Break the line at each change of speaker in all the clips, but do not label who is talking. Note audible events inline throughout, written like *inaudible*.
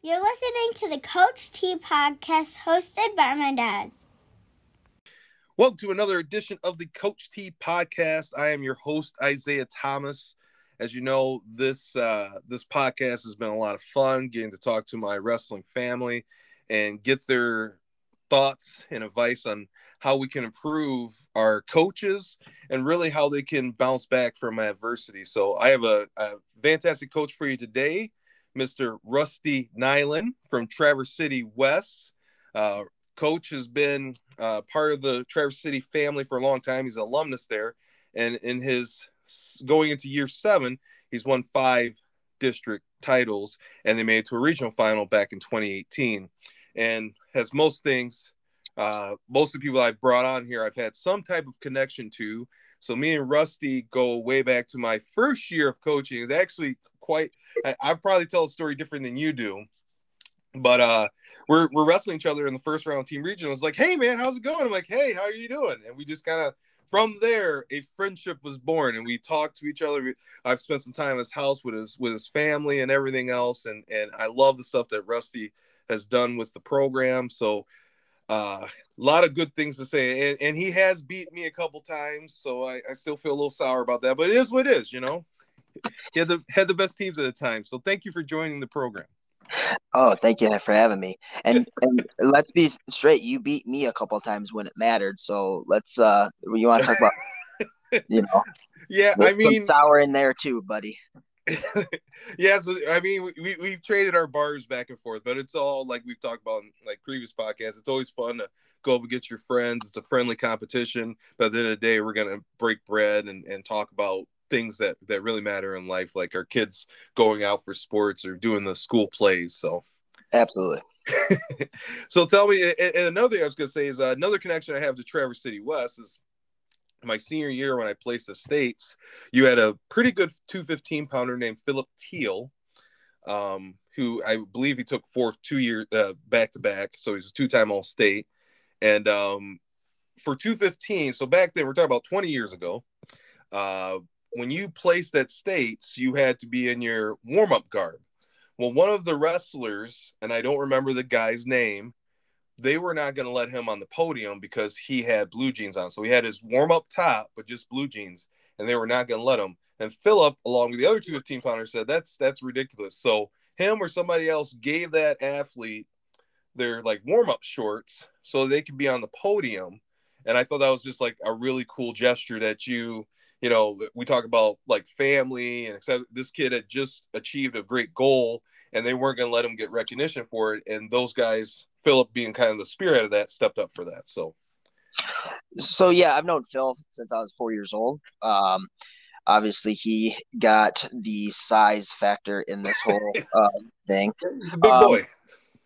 You're listening to the Coach T podcast hosted by my dad.
Welcome to another edition of the Coach T podcast. I am your host Isaiah Thomas. As you know, this uh, this podcast has been a lot of fun getting to talk to my wrestling family and get their thoughts and advice on how we can improve our coaches and really how they can bounce back from adversity. So I have a, a fantastic coach for you today, Mr. Rusty Nyland from Traverse City West. Uh, coach has been uh, part of the Traverse City family for a long time. He's an alumnus there, and in his going into year seven, he's won five district titles, and they made it to a regional final back in 2018. And as most things, uh, most of the people I've brought on here, I've had some type of connection to. So me and Rusty go way back to my first year of coaching. It's actually quite. I, I probably tell a story different than you do, but uh, we're we're wrestling each other in the first round team regional. It's like, hey man, how's it going? I'm like, hey, how are you doing? And we just kind of from there a friendship was born, and we talked to each other. I've spent some time at his house with his with his family and everything else, and and I love the stuff that Rusty has done with the program. So uh, a lot of good things to say, and, and he has beat me a couple times, so I, I still feel a little sour about that. But it is what it is, you know. *laughs* He had the had the best teams at the time, so thank you for joining the program.
Oh, thank you for having me. And *laughs* and let's be straight, you beat me a couple times when it mattered. So let's uh you want to talk about *laughs* you know
Yeah, I mean
sour in there too, buddy.
yeah, so I mean we, we have traded our bars back and forth, but it's all like we've talked about in like previous podcasts. It's always fun to go up and get your friends. It's a friendly competition. But at the end of the day, we're gonna break bread and, and talk about things that that really matter in life, like our kids going out for sports or doing the school plays. So,
absolutely. *laughs*
so tell me, and another thing I was going to say is uh, another connection I have to Traverse City West is my senior year when I placed the states. You had a pretty good 215 pounder named Philip Teal, um, who I believe he took fourth two years uh, back to back. So he's a two time All State. And um, for 215, so back then, we're talking about 20 years ago. Uh, when you placed at states, you had to be in your warm up garb. Well, one of the wrestlers, and I don't remember the guy's name, they were not going to let him on the podium because he had blue jeans on. So he had his warm up top, but just blue jeans, and they were not going to let him. And Philip, along with the other 215 pounders, said that's that's ridiculous. So him or somebody else gave that athlete their like warm up shorts so they could be on the podium. And I thought that was just like a really cool gesture that you you know, we talk about like family and except this kid had just achieved a great goal and they weren't going to let him get recognition for it. And those guys, Philip being kind of the spearhead of that, stepped up for that. So,
so yeah, I've known Phil since I was four years old. Um, obviously, he got the size factor in this whole uh, *laughs* thing.
He's a big um, boy.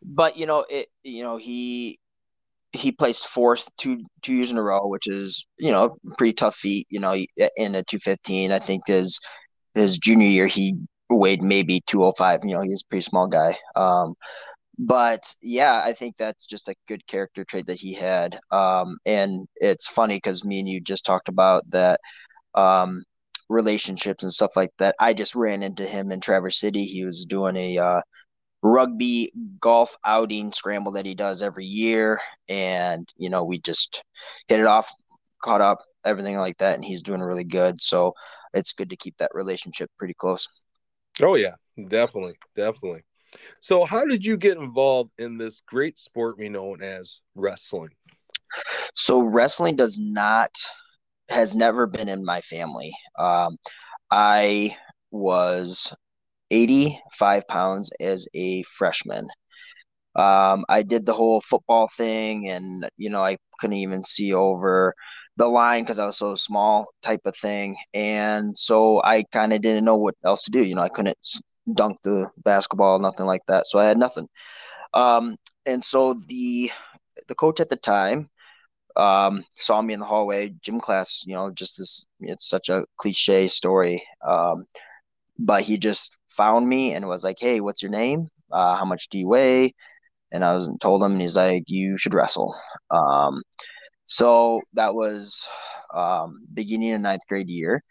But you know, it you know he he placed fourth two two years in a row, which is you know pretty tough feat. You know, in a two fifteen, I think his his junior year he weighed maybe two oh five. You know, he's a pretty small guy. Um, but yeah, I think that's just a good character trait that he had. Um, and it's funny because me and you just talked about that um, relationships and stuff like that. I just ran into him in Traverse City. He was doing a uh, rugby golf outing scramble that he does every year. And you know we just hit it off caught up everything like that and he's doing really good. So it's good to keep that relationship pretty close.
Oh yeah definitely definitely. So how did you get involved in this great sport we know as wrestling?
So wrestling does not has never been in my family. Um, i was 85 pounds as a freshman. Um, I did the whole football thing, and you know, I couldn't even see over the line because I was so small, type of thing. And so I kind of didn't know what else to do. You know, I couldn't dunk the basketball, nothing like that. So I had nothing. Um, and so the the coach at the time um, saw me in the hallway, gym class. You know, just this. It's such a cliche story. Um, but he just found me and was like, "Hey, what's your name? Uh, how much do you weigh?" And I was told him, and he's like, "You should wrestle." Um, so that was um, beginning of ninth grade year,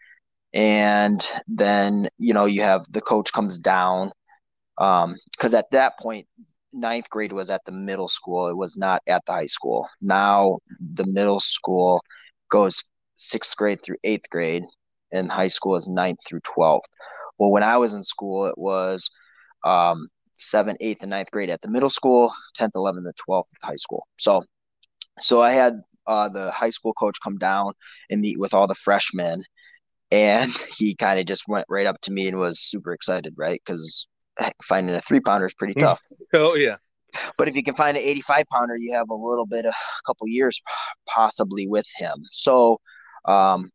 and then you know you have the coach comes down Um, because at that point, ninth grade was at the middle school. It was not at the high school. Now the middle school goes sixth grade through eighth grade, and high school is ninth through twelfth. Well, when I was in school, it was um, seventh, eighth, and ninth grade at the middle school, tenth, eleventh, and twelfth at high school. So, so I had uh, the high school coach come down and meet with all the freshmen, and *laughs* he kind of just went right up to me and was super excited, right? Because finding a three pounder is pretty *laughs* tough.
oh yeah.
But if you can find an 85 pounder, you have a little bit, of, a couple years possibly with him. So, um,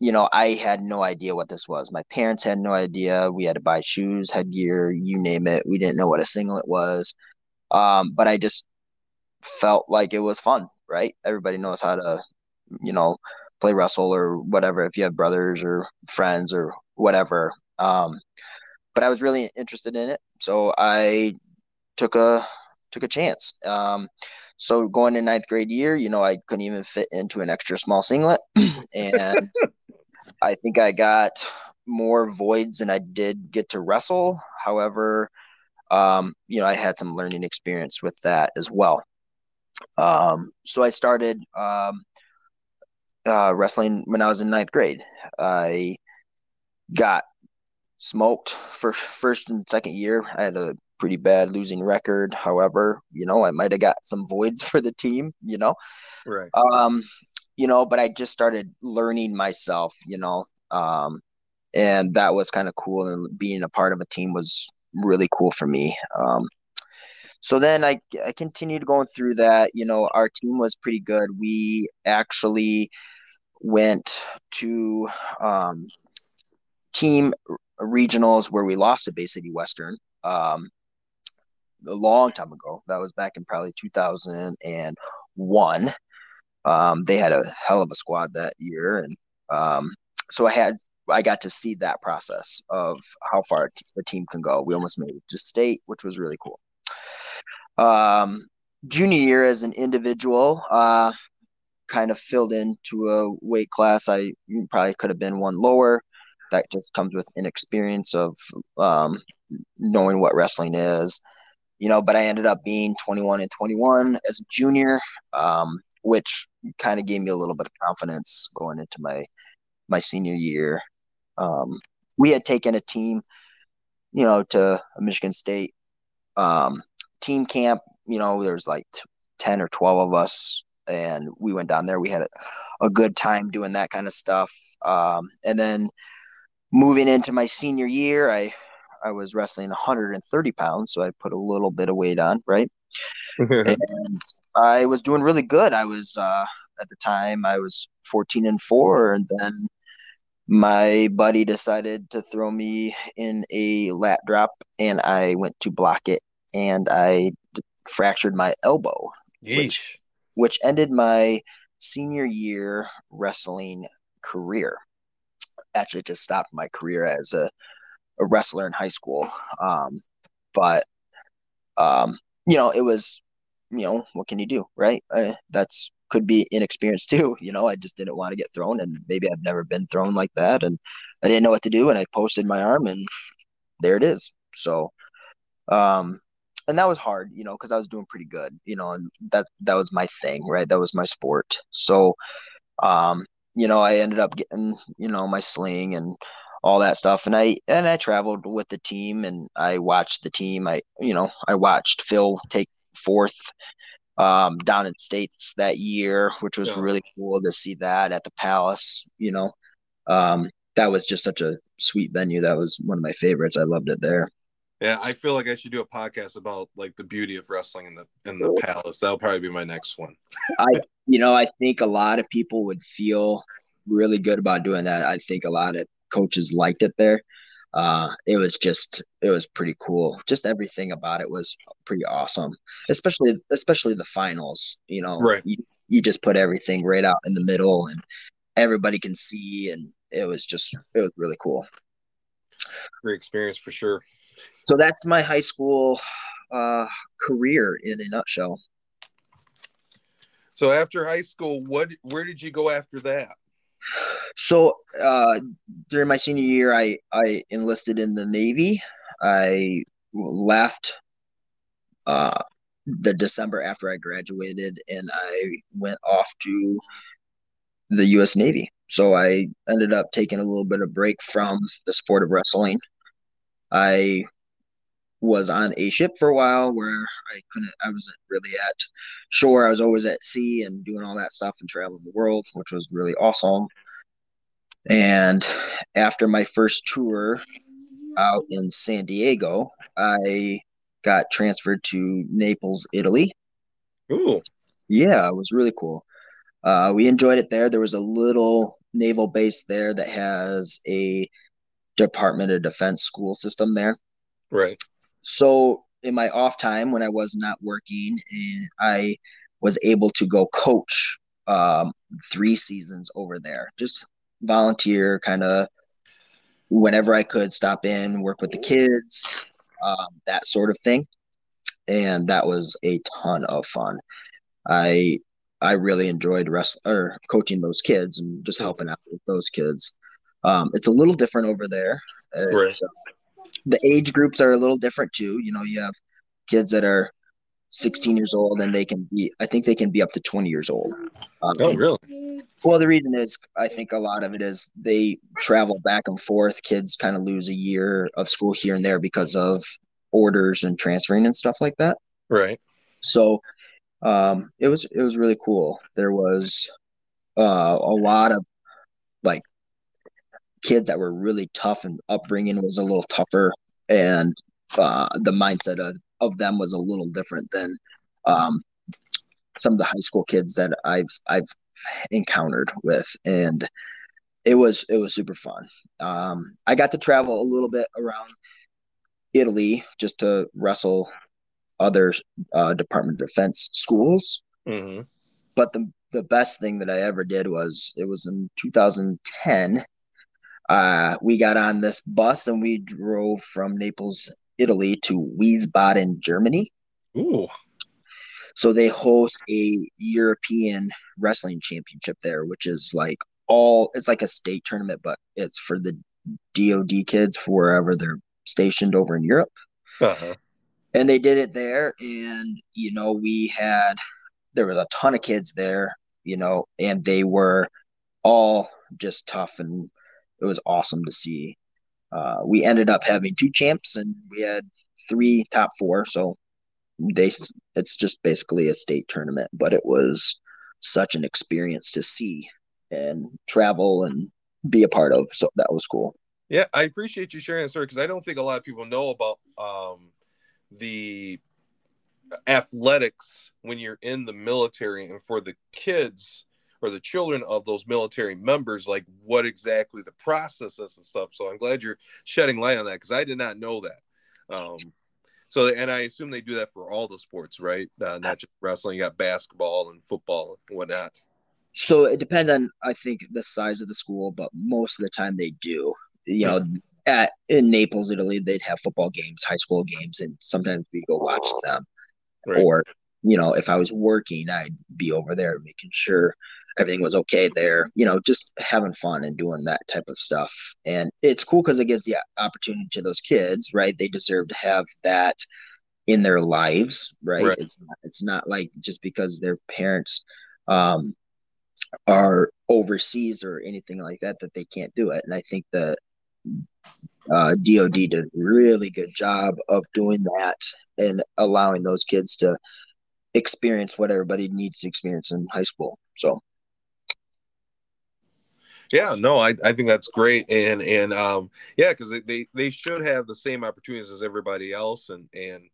you know, I had no idea what this was. My parents had no idea. We had to buy shoes, headgear, you name it. We didn't know what a singlet was. Um, but I just felt like it was fun, right? Everybody knows how to, you know, play wrestle or whatever if you have brothers or friends or whatever. Um, but I was really interested in it, so I took a took a chance. Um, so going in ninth grade year, you know, I couldn't even fit into an extra small singlet, *laughs* and I think I got more voids than I did get to wrestle. However, um, you know, I had some learning experience with that as well. Um, so I started um, uh, wrestling when I was in ninth grade. I got smoked for first and second year. I had a pretty bad losing record. However, you know, I might have got some voids *laughs* for the team, you know.
Right.
Um, you know, but I just started learning myself, you know. Um, and that was kind of cool and being a part of a team was really cool for me. Um, so then I, I continued going through that. You know, our team was pretty good. We actually went to um, team regionals where we lost to Bay City Western um, a long time ago. That was back in probably 2001. Um, they had a hell of a squad that year, and um, so I had I got to see that process of how far the team can go. We almost made it to state, which was really cool. Um, junior year as an individual, uh, kind of filled into a weight class. I probably could have been one lower. That just comes with inexperience of um, knowing what wrestling is, you know. But I ended up being 21 and 21 as a junior, um, which kind of gave me a little bit of confidence going into my my senior year. Um, we had taken a team, you know, to Michigan State um, team camp. You know, there's like t- ten or twelve of us, and we went down there. We had a, a good time doing that kind of stuff. Um, and then moving into my senior year, I I was wrestling 130 pounds, so I put a little bit of weight on, right? *laughs* and I was doing really good. I was uh, at the time I was 14 and four, and then my buddy decided to throw me in a lat drop, and I went to block it, and I fractured my elbow, which, which ended my senior year wrestling career. Actually, just stopped my career as a, a wrestler in high school. Um, but um, you know, it was, you know, what can you do, right? Uh, that's could be inexperienced too. *laughs* You know, I just didn't want to get thrown, and maybe I've never been thrown like that, and I didn't know what to do, and I posted my arm, and there it is. So, um, and that was hard, you know, because I was doing pretty good, you know, and that that was my thing, right? That was my sport. So, um, you know, I ended up getting, you know, my sling and all that stuff, and I and I traveled with the team, and I watched the team. I, you know, I watched Phil take fourth um, down in states that year, which was yeah. really cool to see that at the Palace. You know, um, that was just such a sweet venue. That was one of my favorites. I loved it there.
Yeah, I feel like I should do a podcast about like the beauty of wrestling in the in the palace. That'll probably be my next one.
I you know, I think a lot of people would feel really good about doing that. I think a lot of coaches liked it there. Uh, it was just it was pretty cool. Just everything about it was pretty awesome. Especially especially the finals. You know,
right.
You, you just put everything right out in the middle and everybody can see and it was just it was really cool.
Great experience for sure
so that's my high school uh, career in a nutshell.
So after high school, what where did you go after that?
So uh, during my senior year, I I enlisted in the Navy. I left uh, the December after I graduated, and I went off to the U.S. Navy. So I ended up taking a little bit of break from the sport of wrestling. I was on a ship for a while where I couldn't, I wasn't really at shore. I was always at sea and doing all that stuff and traveling the world, which was really awesome. And after my first tour out in San Diego, I got transferred to Naples, Italy.
Ooh.
Yeah, it was really cool. Uh, we enjoyed it there. There was a little naval base there that has a Department of Defense school system there.
Right.
So in my off time when I was not working, and I was able to go coach um, three seasons over there, just volunteer, kind of whenever I could stop in, work with the kids, um, that sort of thing. And that was a ton of fun. I I really enjoyed wrestling or coaching those kids and just helping out with those kids. Um, it's a little different over there. Right. The age groups are a little different too. You know, you have kids that are 16 years old and they can be, I think they can be up to 20 years old.
Um, oh, really?
Well, the reason is I think a lot of it is they travel back and forth. Kids kind of lose a year of school here and there because of orders and transferring and stuff like that.
Right.
So um, it was it was really cool. There was uh, a lot of like kids that were really tough and upbringing was a little tougher and uh, the mindset of, of them was a little different than um, some of the high school kids that I've I've encountered with and it was it was super fun. Um, I got to travel a little bit around Italy just to wrestle other uh, Department of Defense schools.
Mm-hmm.
But the the best thing that I ever did was it was in 2010 uh, we got on this bus and we drove from Naples, Italy to Wiesbaden, Germany.
Ooh.
So they host a European wrestling championship there, which is like all it's like a state tournament, but it's for the DoD kids for wherever they're stationed over in Europe.
Uh-huh.
And they did it there, and you know we had there was a ton of kids there, you know, and they were all just tough and it was awesome to see. Uh, we ended up having two champs and we had three top four. So they it's just basically a state tournament, but it was such an experience to see and travel and be a part of. So that was cool.
Yeah, I appreciate you sharing that story because I don't think a lot of people know about um, the athletics when you're in the military and for the kids or the children of those military members, like what exactly the process is and stuff. So I'm glad you're shedding light on that because I did not know that. Um, so, and I assume they do that for all the sports, right? Uh, not just wrestling. You got basketball and football and whatnot.
So it depends on, I think, the size of the school, but most of the time they do. You know, at in Naples, Italy, they'd have football games, high school games, and sometimes we go watch them. Right. Or, you know, if I was working, I'd be over there making sure everything was okay there. You know, just having fun and doing that type of stuff. And it's cool because it gives the opportunity to those kids, right? They deserve to have that in their lives, right? right. It's not, it's not like just because their parents um, are overseas or anything like that that they can't do it. And I think the uh, DoD did a really good job of doing that and allowing those kids to experience what everybody needs to experience in high school. So
yeah, no, I, I think that's great, and and um, yeah, because they they should have the same opportunities as everybody else, and and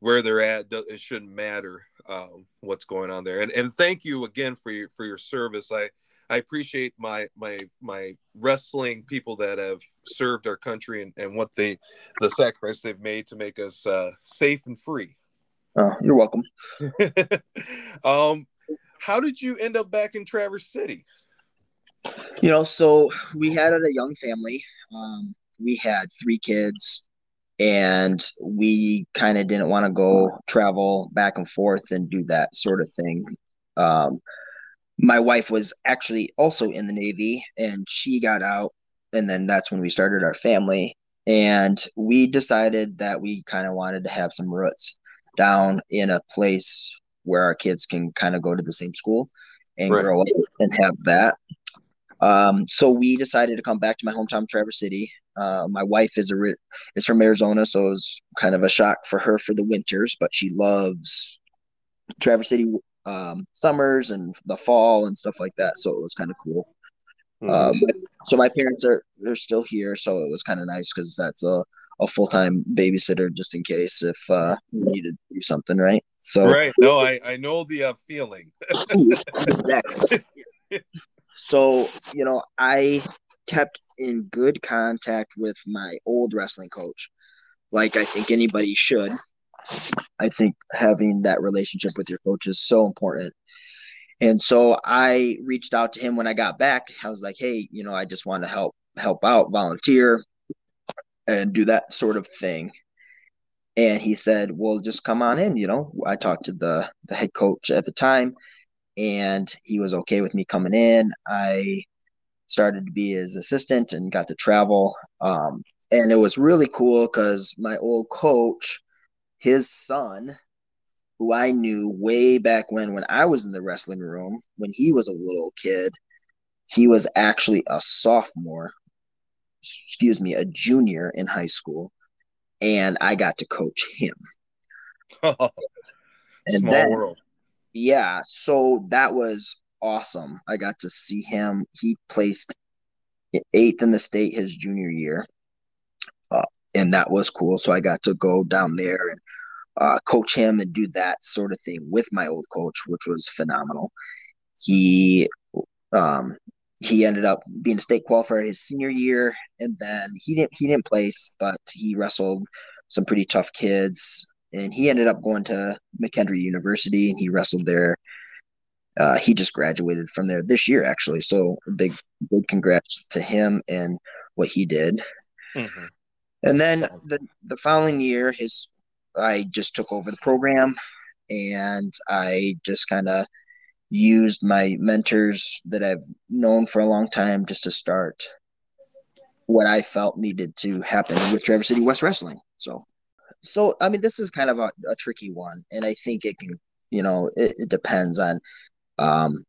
where they're at, it shouldn't matter um, what's going on there. And and thank you again for your for your service. I I appreciate my my my wrestling people that have served our country and, and what they the sacrifice they've made to make us uh, safe and free.
Oh, you're welcome. *laughs*
um, how did you end up back in Traverse City?
You know, so we had a young family. Um, we had three kids, and we kind of didn't want to go travel back and forth and do that sort of thing. Um, my wife was actually also in the Navy, and she got out, and then that's when we started our family. and we decided that we kind of wanted to have some roots down in a place where our kids can kind of go to the same school and
Right.
grow up and have that. Um, so we decided to come back to my hometown, Traverse City. Uh, my wife is a is from Arizona, so it was kind of a shock for her for the winters, but she loves Traverse City um, summers and the fall and stuff like that. So it was kind of cool.
Mhm.
Uh, but- so my parents are they're still here, so it was kind of nice because that's a, a full time babysitter just in case if uh, we needed to do something, right? So
right. No, I I know the uh, feeling. *laughs*
exactly. *laughs* So, you know, I kept in good contact with my old wrestling coach, like I think anybody should. I think having that relationship with your coach is so important. And so I reached out to him when I got back. I was like, "Hey, you know, I just want to help help out, volunteer, and do that sort of thing." And he said, "Well, just come on in." You know, I talked to the the head coach at the time, and he was okay with me coming in. I started to be his assistant and got to travel. Um, and it was really cool because my old coach, his son, who I knew way back when, when I was in the wrestling room, when he was a little kid, he was actually a sophomore, excuse me, a junior in high school. And I got to coach him. *laughs* And
Small
then,
world.
Yeah, so that was awesome. I got to see him. He placed eighth in the state his junior year, uh, and that was cool. So I got to go down there and uh, coach him and do that sort of thing with my old coach, which was phenomenal. He um, he ended up being a state qualifier his senior year, and then he didn't he didn't place, but he wrestled some pretty tough kids and he ended up going to McKendree University and he wrestled there. Uh, he just graduated from there this year, actually. So big, big congrats to him and what he did.
Mhm.
And then the the following year, his I just took over the program, and I just kind of used my mentors that I've known for a long time just to start what I felt needed to happen with Traverse City West Wrestling. So so I mean, this is kind of a, a tricky one, and I think it can, you know, it, it depends on um,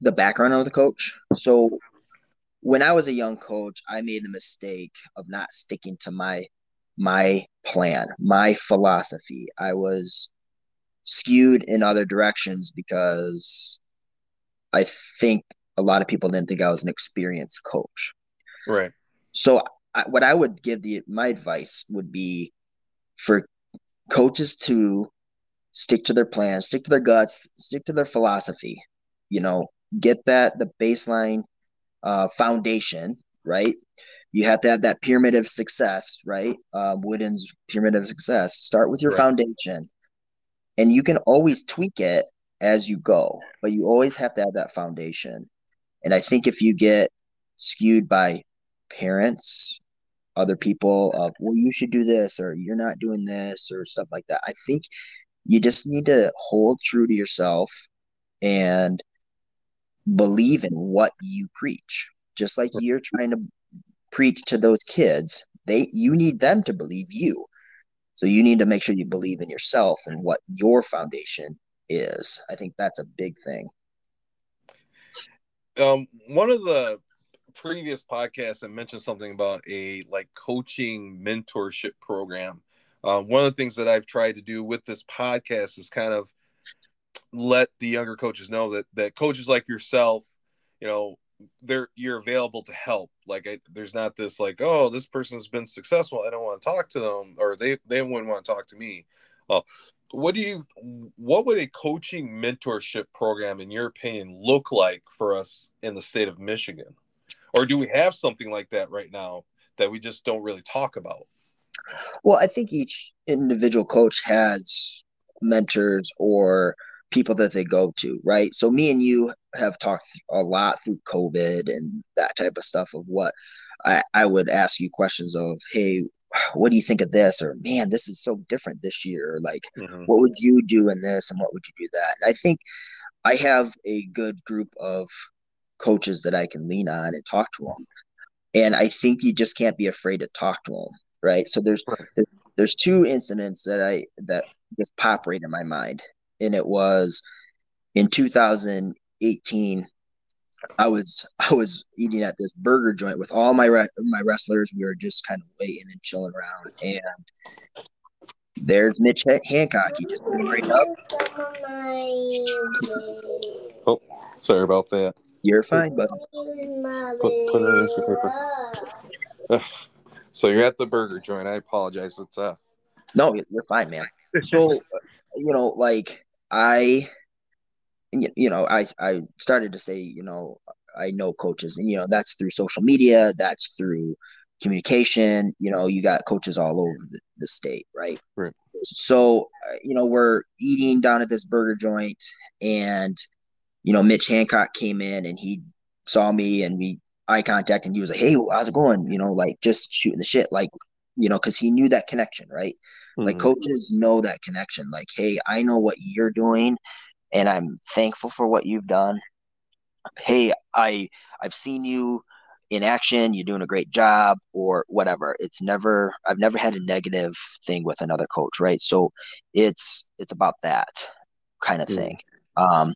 the background of the coach. So when I was a young coach, I made the mistake of not sticking to my my plan, my philosophy. I was skewed in other directions because I think a lot of people didn't think I was an experienced coach.
Right.
So I, what I would give the my advice would be for coaches to stick to their plan, stick to their guts, stick to their philosophy. You know, get that the baseline uh, foundation right. You have to have that pyramid of success, right? Uh, Wooden's pyramid of success. Start with your
Right.
foundation, and you can always tweak it as you go, but you always have to have that foundation. And I think if you get skewed by parents, other people of, well, you should do this, or you're not doing this, or stuff like that, I think you just need to hold true to yourself and believe in what you preach. Just like you're trying to preach to those kids, they you need them to believe you. So you need to make sure you believe in yourself and what your foundation is. I think that's a big thing.
Um, one of the previous podcast I mentioned something about a like coaching mentorship program. Um, one of the things that I've tried to do with this podcast is kind of let the younger coaches know that that coaches like yourself, you know, they're you're available to help. Like I, there's not this like, oh, this person's been successful. I don't want to talk to them, or they they wouldn't want to talk to me. Uh, what do you what would a coaching mentorship program in your opinion look like for us in the state of michigan or do we have something like that right now that we just don't really talk about
Well, I think each individual coach has mentors or people that they go to, right? So me and you have talked a lot through COVID and that type of stuff of what I, I would ask you questions of, hey, what do you think of this? Or man, this is so different this year. Or like, mm-hmm. what would you do in this and what would you do that? And I think I have a good group of coaches that I can lean on and talk to them. and I think you just can't be afraid to talk to them, right? So there's there's two incidents that I that just pop right in my mind, and it was in 2018. I was *laughs* I was eating at this burger joint with all my re- my wrestlers. We were just kind of waiting and chilling around, and there's Mitch Hancock. He just came right up.
Oh, oh sorry about that.
You're fine, but
put, put it in paper. so you're at the burger joint. I apologize. It's uh.
No, you're fine, man. So, *laughs* you know, like I, you know, I I started to say, you know, I know coaches, and you know, that's through social media. That's through communication. You know, you got coaches all over the, the state, right?
Right.
So, uh, you know, we're eating down at this burger joint, and you know, Mitch Hancock came in and he saw me and we eye contact and he was like, Hey, how's it going? You know, like just shooting the shit, like, you know, cause he knew that connection, right? Mm-hmm. Like coaches know that connection. Like, Hey, I know what you're doing and I'm thankful for what you've done. Hey, I, I've seen you in action. You're doing a great job or whatever. It's never, I've never had a negative thing with another coach. Right. So it's, it's about that kind of mm-hmm. thing. Um,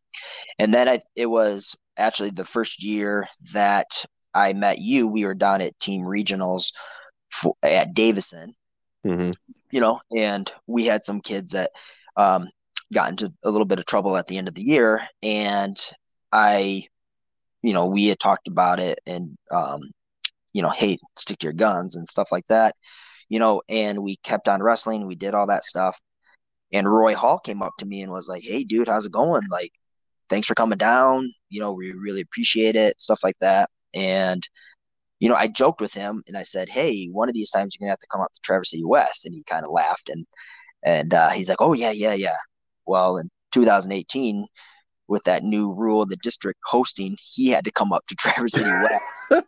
and then I, it was actually the first year that I met you. We were down at team regionals for, at Davison,
mm-hmm.
you know, and we had some kids that um, got into a little bit of trouble at the end of the year. And I, you know, we had talked about it and, um, you know, hey, stick to your guns and stuff like that, you know, and we kept on wrestling. We did all that stuff. And Roy Hall came up to me and was like, "Hey, dude, how's it going? Like, thanks for coming down. You know, we really appreciate it, stuff like that." And you know, I joked with him and I said, "Hey, one of these times you're gonna have to come up to Traverse City West." And he kind of laughed and and uh, he's like, "Oh yeah, yeah, yeah." Well, in 2018, with that new rule, the district hosting, he had to come up to *laughs* Traverse City West.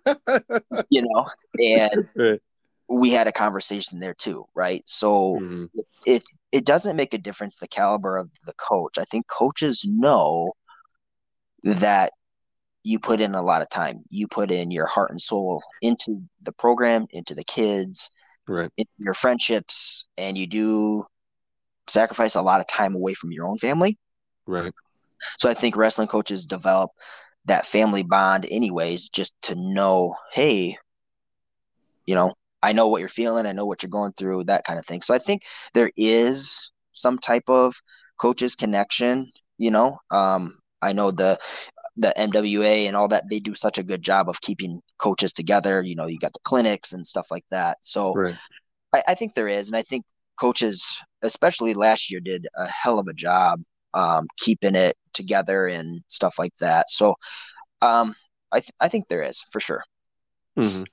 *laughs* you know, and we had a conversation there too, right? So mm-hmm. it it doesn't make a difference the caliber of the coach. I think coaches know that you put in a lot of time. You put in your heart and soul into the program, into the kids,
right?
your friendships, and you do sacrifice a lot of time away from your own family.
Right.
So I think wrestling coaches develop that family bond anyways, just to know, hey, you know, I know what you're feeling, I know what you're going through, that kind of thing. So I think there is some type of coaches connection, you know. Um, I know the the MWA and all that they do such a good job of keeping coaches together. You know, you got the clinics and stuff like that. So
right.
I, I, think there is, and I think coaches, especially last year, did a hell of a job um, keeping it together and stuff like that. So um, I th- I think there is for sure.
Mm-hmm.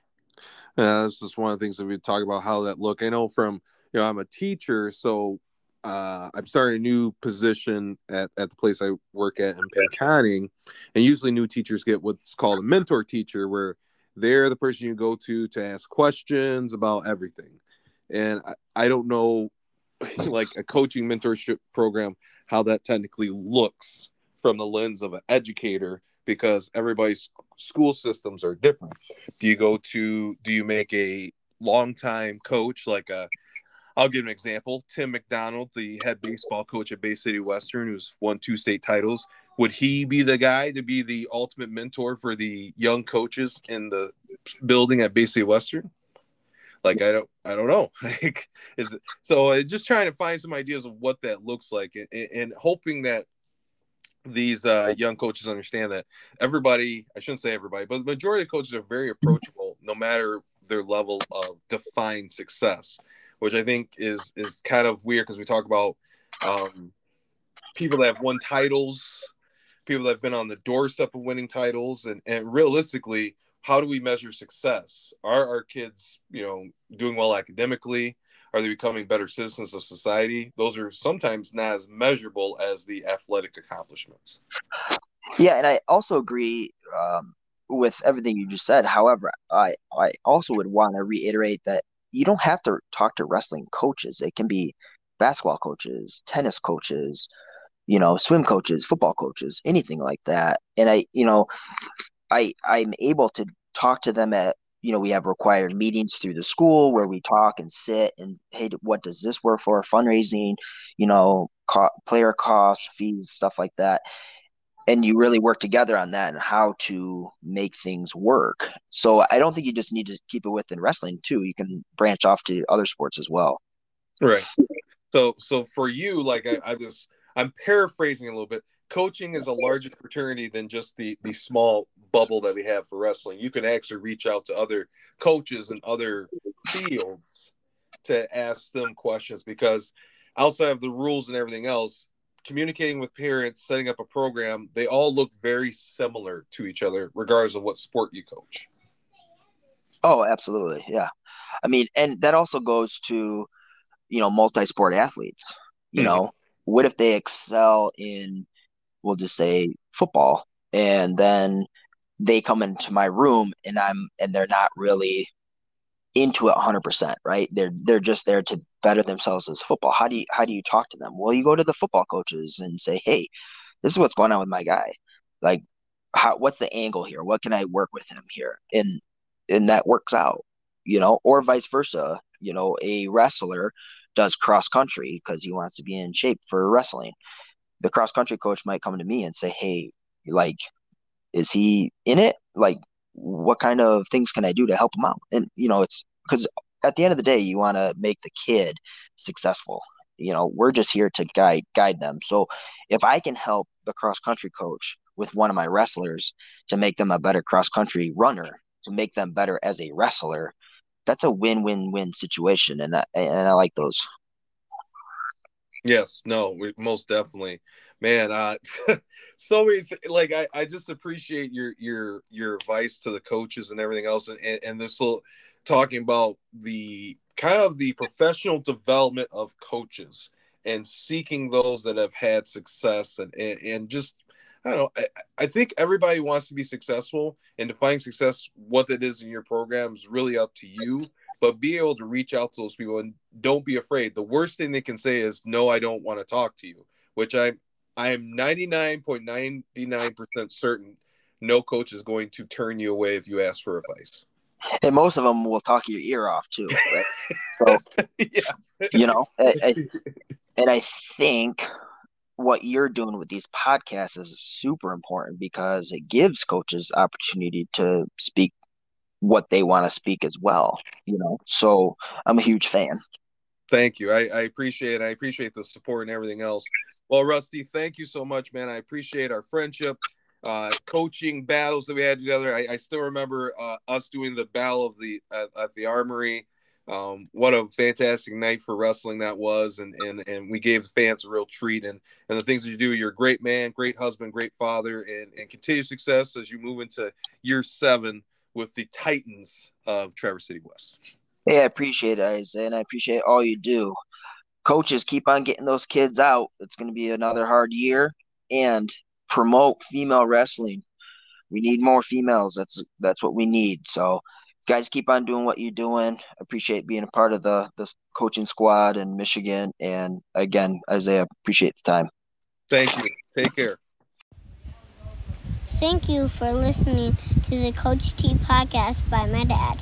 This is one of the things that we talk about how that look. I know from you know I'm a teacher, so uh, I'm starting a new position at, at the place I work at in Pinconning, and usually new teachers get what's called a mentor teacher, where they're the person you go to to ask questions about everything. And I, I don't know, *laughs* like a coaching mentorship program, how that technically looks from the lens of an educator because everybody's school systems are different. Do you go to do you make a longtime coach like a I'll give an example. Tim McDonald, the head baseball coach at Bay City Western, who's won two state titles, would he be the guy to be the ultimate mentor for the young coaches in the building at Bay City Western? Like I don't, I don't know. *laughs* Like, is it, so uh, just trying to find some ideas of what that looks like, and, and hoping that these uh, young coaches understand that everybody, I shouldn't say everybody, but the majority of coaches are very approachable no matter their level of defined success, which I think is is kind of weird because we talk about um, people that have won titles, people that have been on the doorstep of winning titles, and and realistically, how do we measure success? Are our kids, you know, doing well academically? Are they becoming better citizens of society? Those are sometimes not as measurable as the athletic accomplishments.
Yeah, and I also agree um, with everything you just said. However, I I also would want to reiterate that you don't have to talk to wrestling coaches. It can be basketball coaches, tennis coaches, you know, swim coaches, football coaches, anything like that. And I, you know, I I'm able to talk to them at you know, we have required meetings through the school where we talk and sit and hey, what does this work for? Fundraising, you know, co- player costs, fees, stuff like that. And you really work together on that and how to make things work. So I don't think you just need to keep it within wrestling too. You can branch off to other sports as well.
Right. So so for you, like I, I just I'm paraphrasing a little bit. Coaching is a larger fraternity than just the the small bubble that we have for wrestling. You can actually reach out to other coaches and other fields to ask them questions because outside of the rules and everything else, communicating with parents, setting up a program, they all look very similar to each other, regardless of what sport you coach.
Oh, absolutely. Yeah. I mean, and that also goes to, you know, multi sport athletes. You mm-hmm. know, what if they excel in, we'll just say football, and then they come into my room and I'm, and they're not really into it 100% right? They're they're just there to better themselves as football. How do you how do you talk to them? Well you go to the football coaches and say hey this is what's going on with my guy. Like how what's the angle here? What can i work with him here? And and that works out you know or vice versa. You know a wrestler does cross country because he wants to be in shape for wrestling. The cross country coach might come to me and say hey like is he in it like what kind of things can I do to help him out? And you know, it's because at the end of the day, you want to make the kid successful. You know, we're just here to guide guide them. So if I can help the cross country coach with one of my wrestlers to make them a better cross country runner, to make them better as a wrestler, that's a win win win situation, and I, and I like those.
Yes, no, we most definitely man uh *laughs* so many th- like I, I just appreciate your your your advice to the coaches and everything else and, and, and this little talking about the kind of the professional development of coaches and seeking those that have had success and and, and just I don't know. I, I think everybody wants to be successful, and defining success, what that is in your program, is really up to you. But be able to reach out to those people and don't be afraid. The worst thing they can say is, "No, I don't want to talk to you," which I I am 99.99% certain no coach is going to turn you away if you ask for advice.
And most of them will talk your ear off too. Right? *laughs* so, yeah. you know, I, I, *laughs* and I think what you're doing with these podcasts is super important because it gives coaches opportunity to speak what they want to speak as well. You know, so I'm a huge fan.
Thank you. I, I appreciate it. I appreciate the support and everything else. Well, Rusty, thank you so much, man. I appreciate our friendship, uh, coaching battles that we had together. I, I still remember uh, us doing the battle of the at, the Armory. Um, what a fantastic night for wrestling that was, and and and we gave the fans a real treat. And and the things that you do, you're a great man, great husband, great father, and and continue success as you move into year seven with the Titans of Traverse City West.
Hey, I appreciate it, Isaiah, and I appreciate all you do coaches keep on getting those kids out. It's going to be another hard year and promote female wrestling. We need more females. That's that's what we need. So guys keep on doing what you're doing. Appreciate being a part of the the coaching squad in Michigan and again, Isaiah, appreciate the time.
Thank you. Take care.
Thank you for listening to the Coach T podcast by my dad.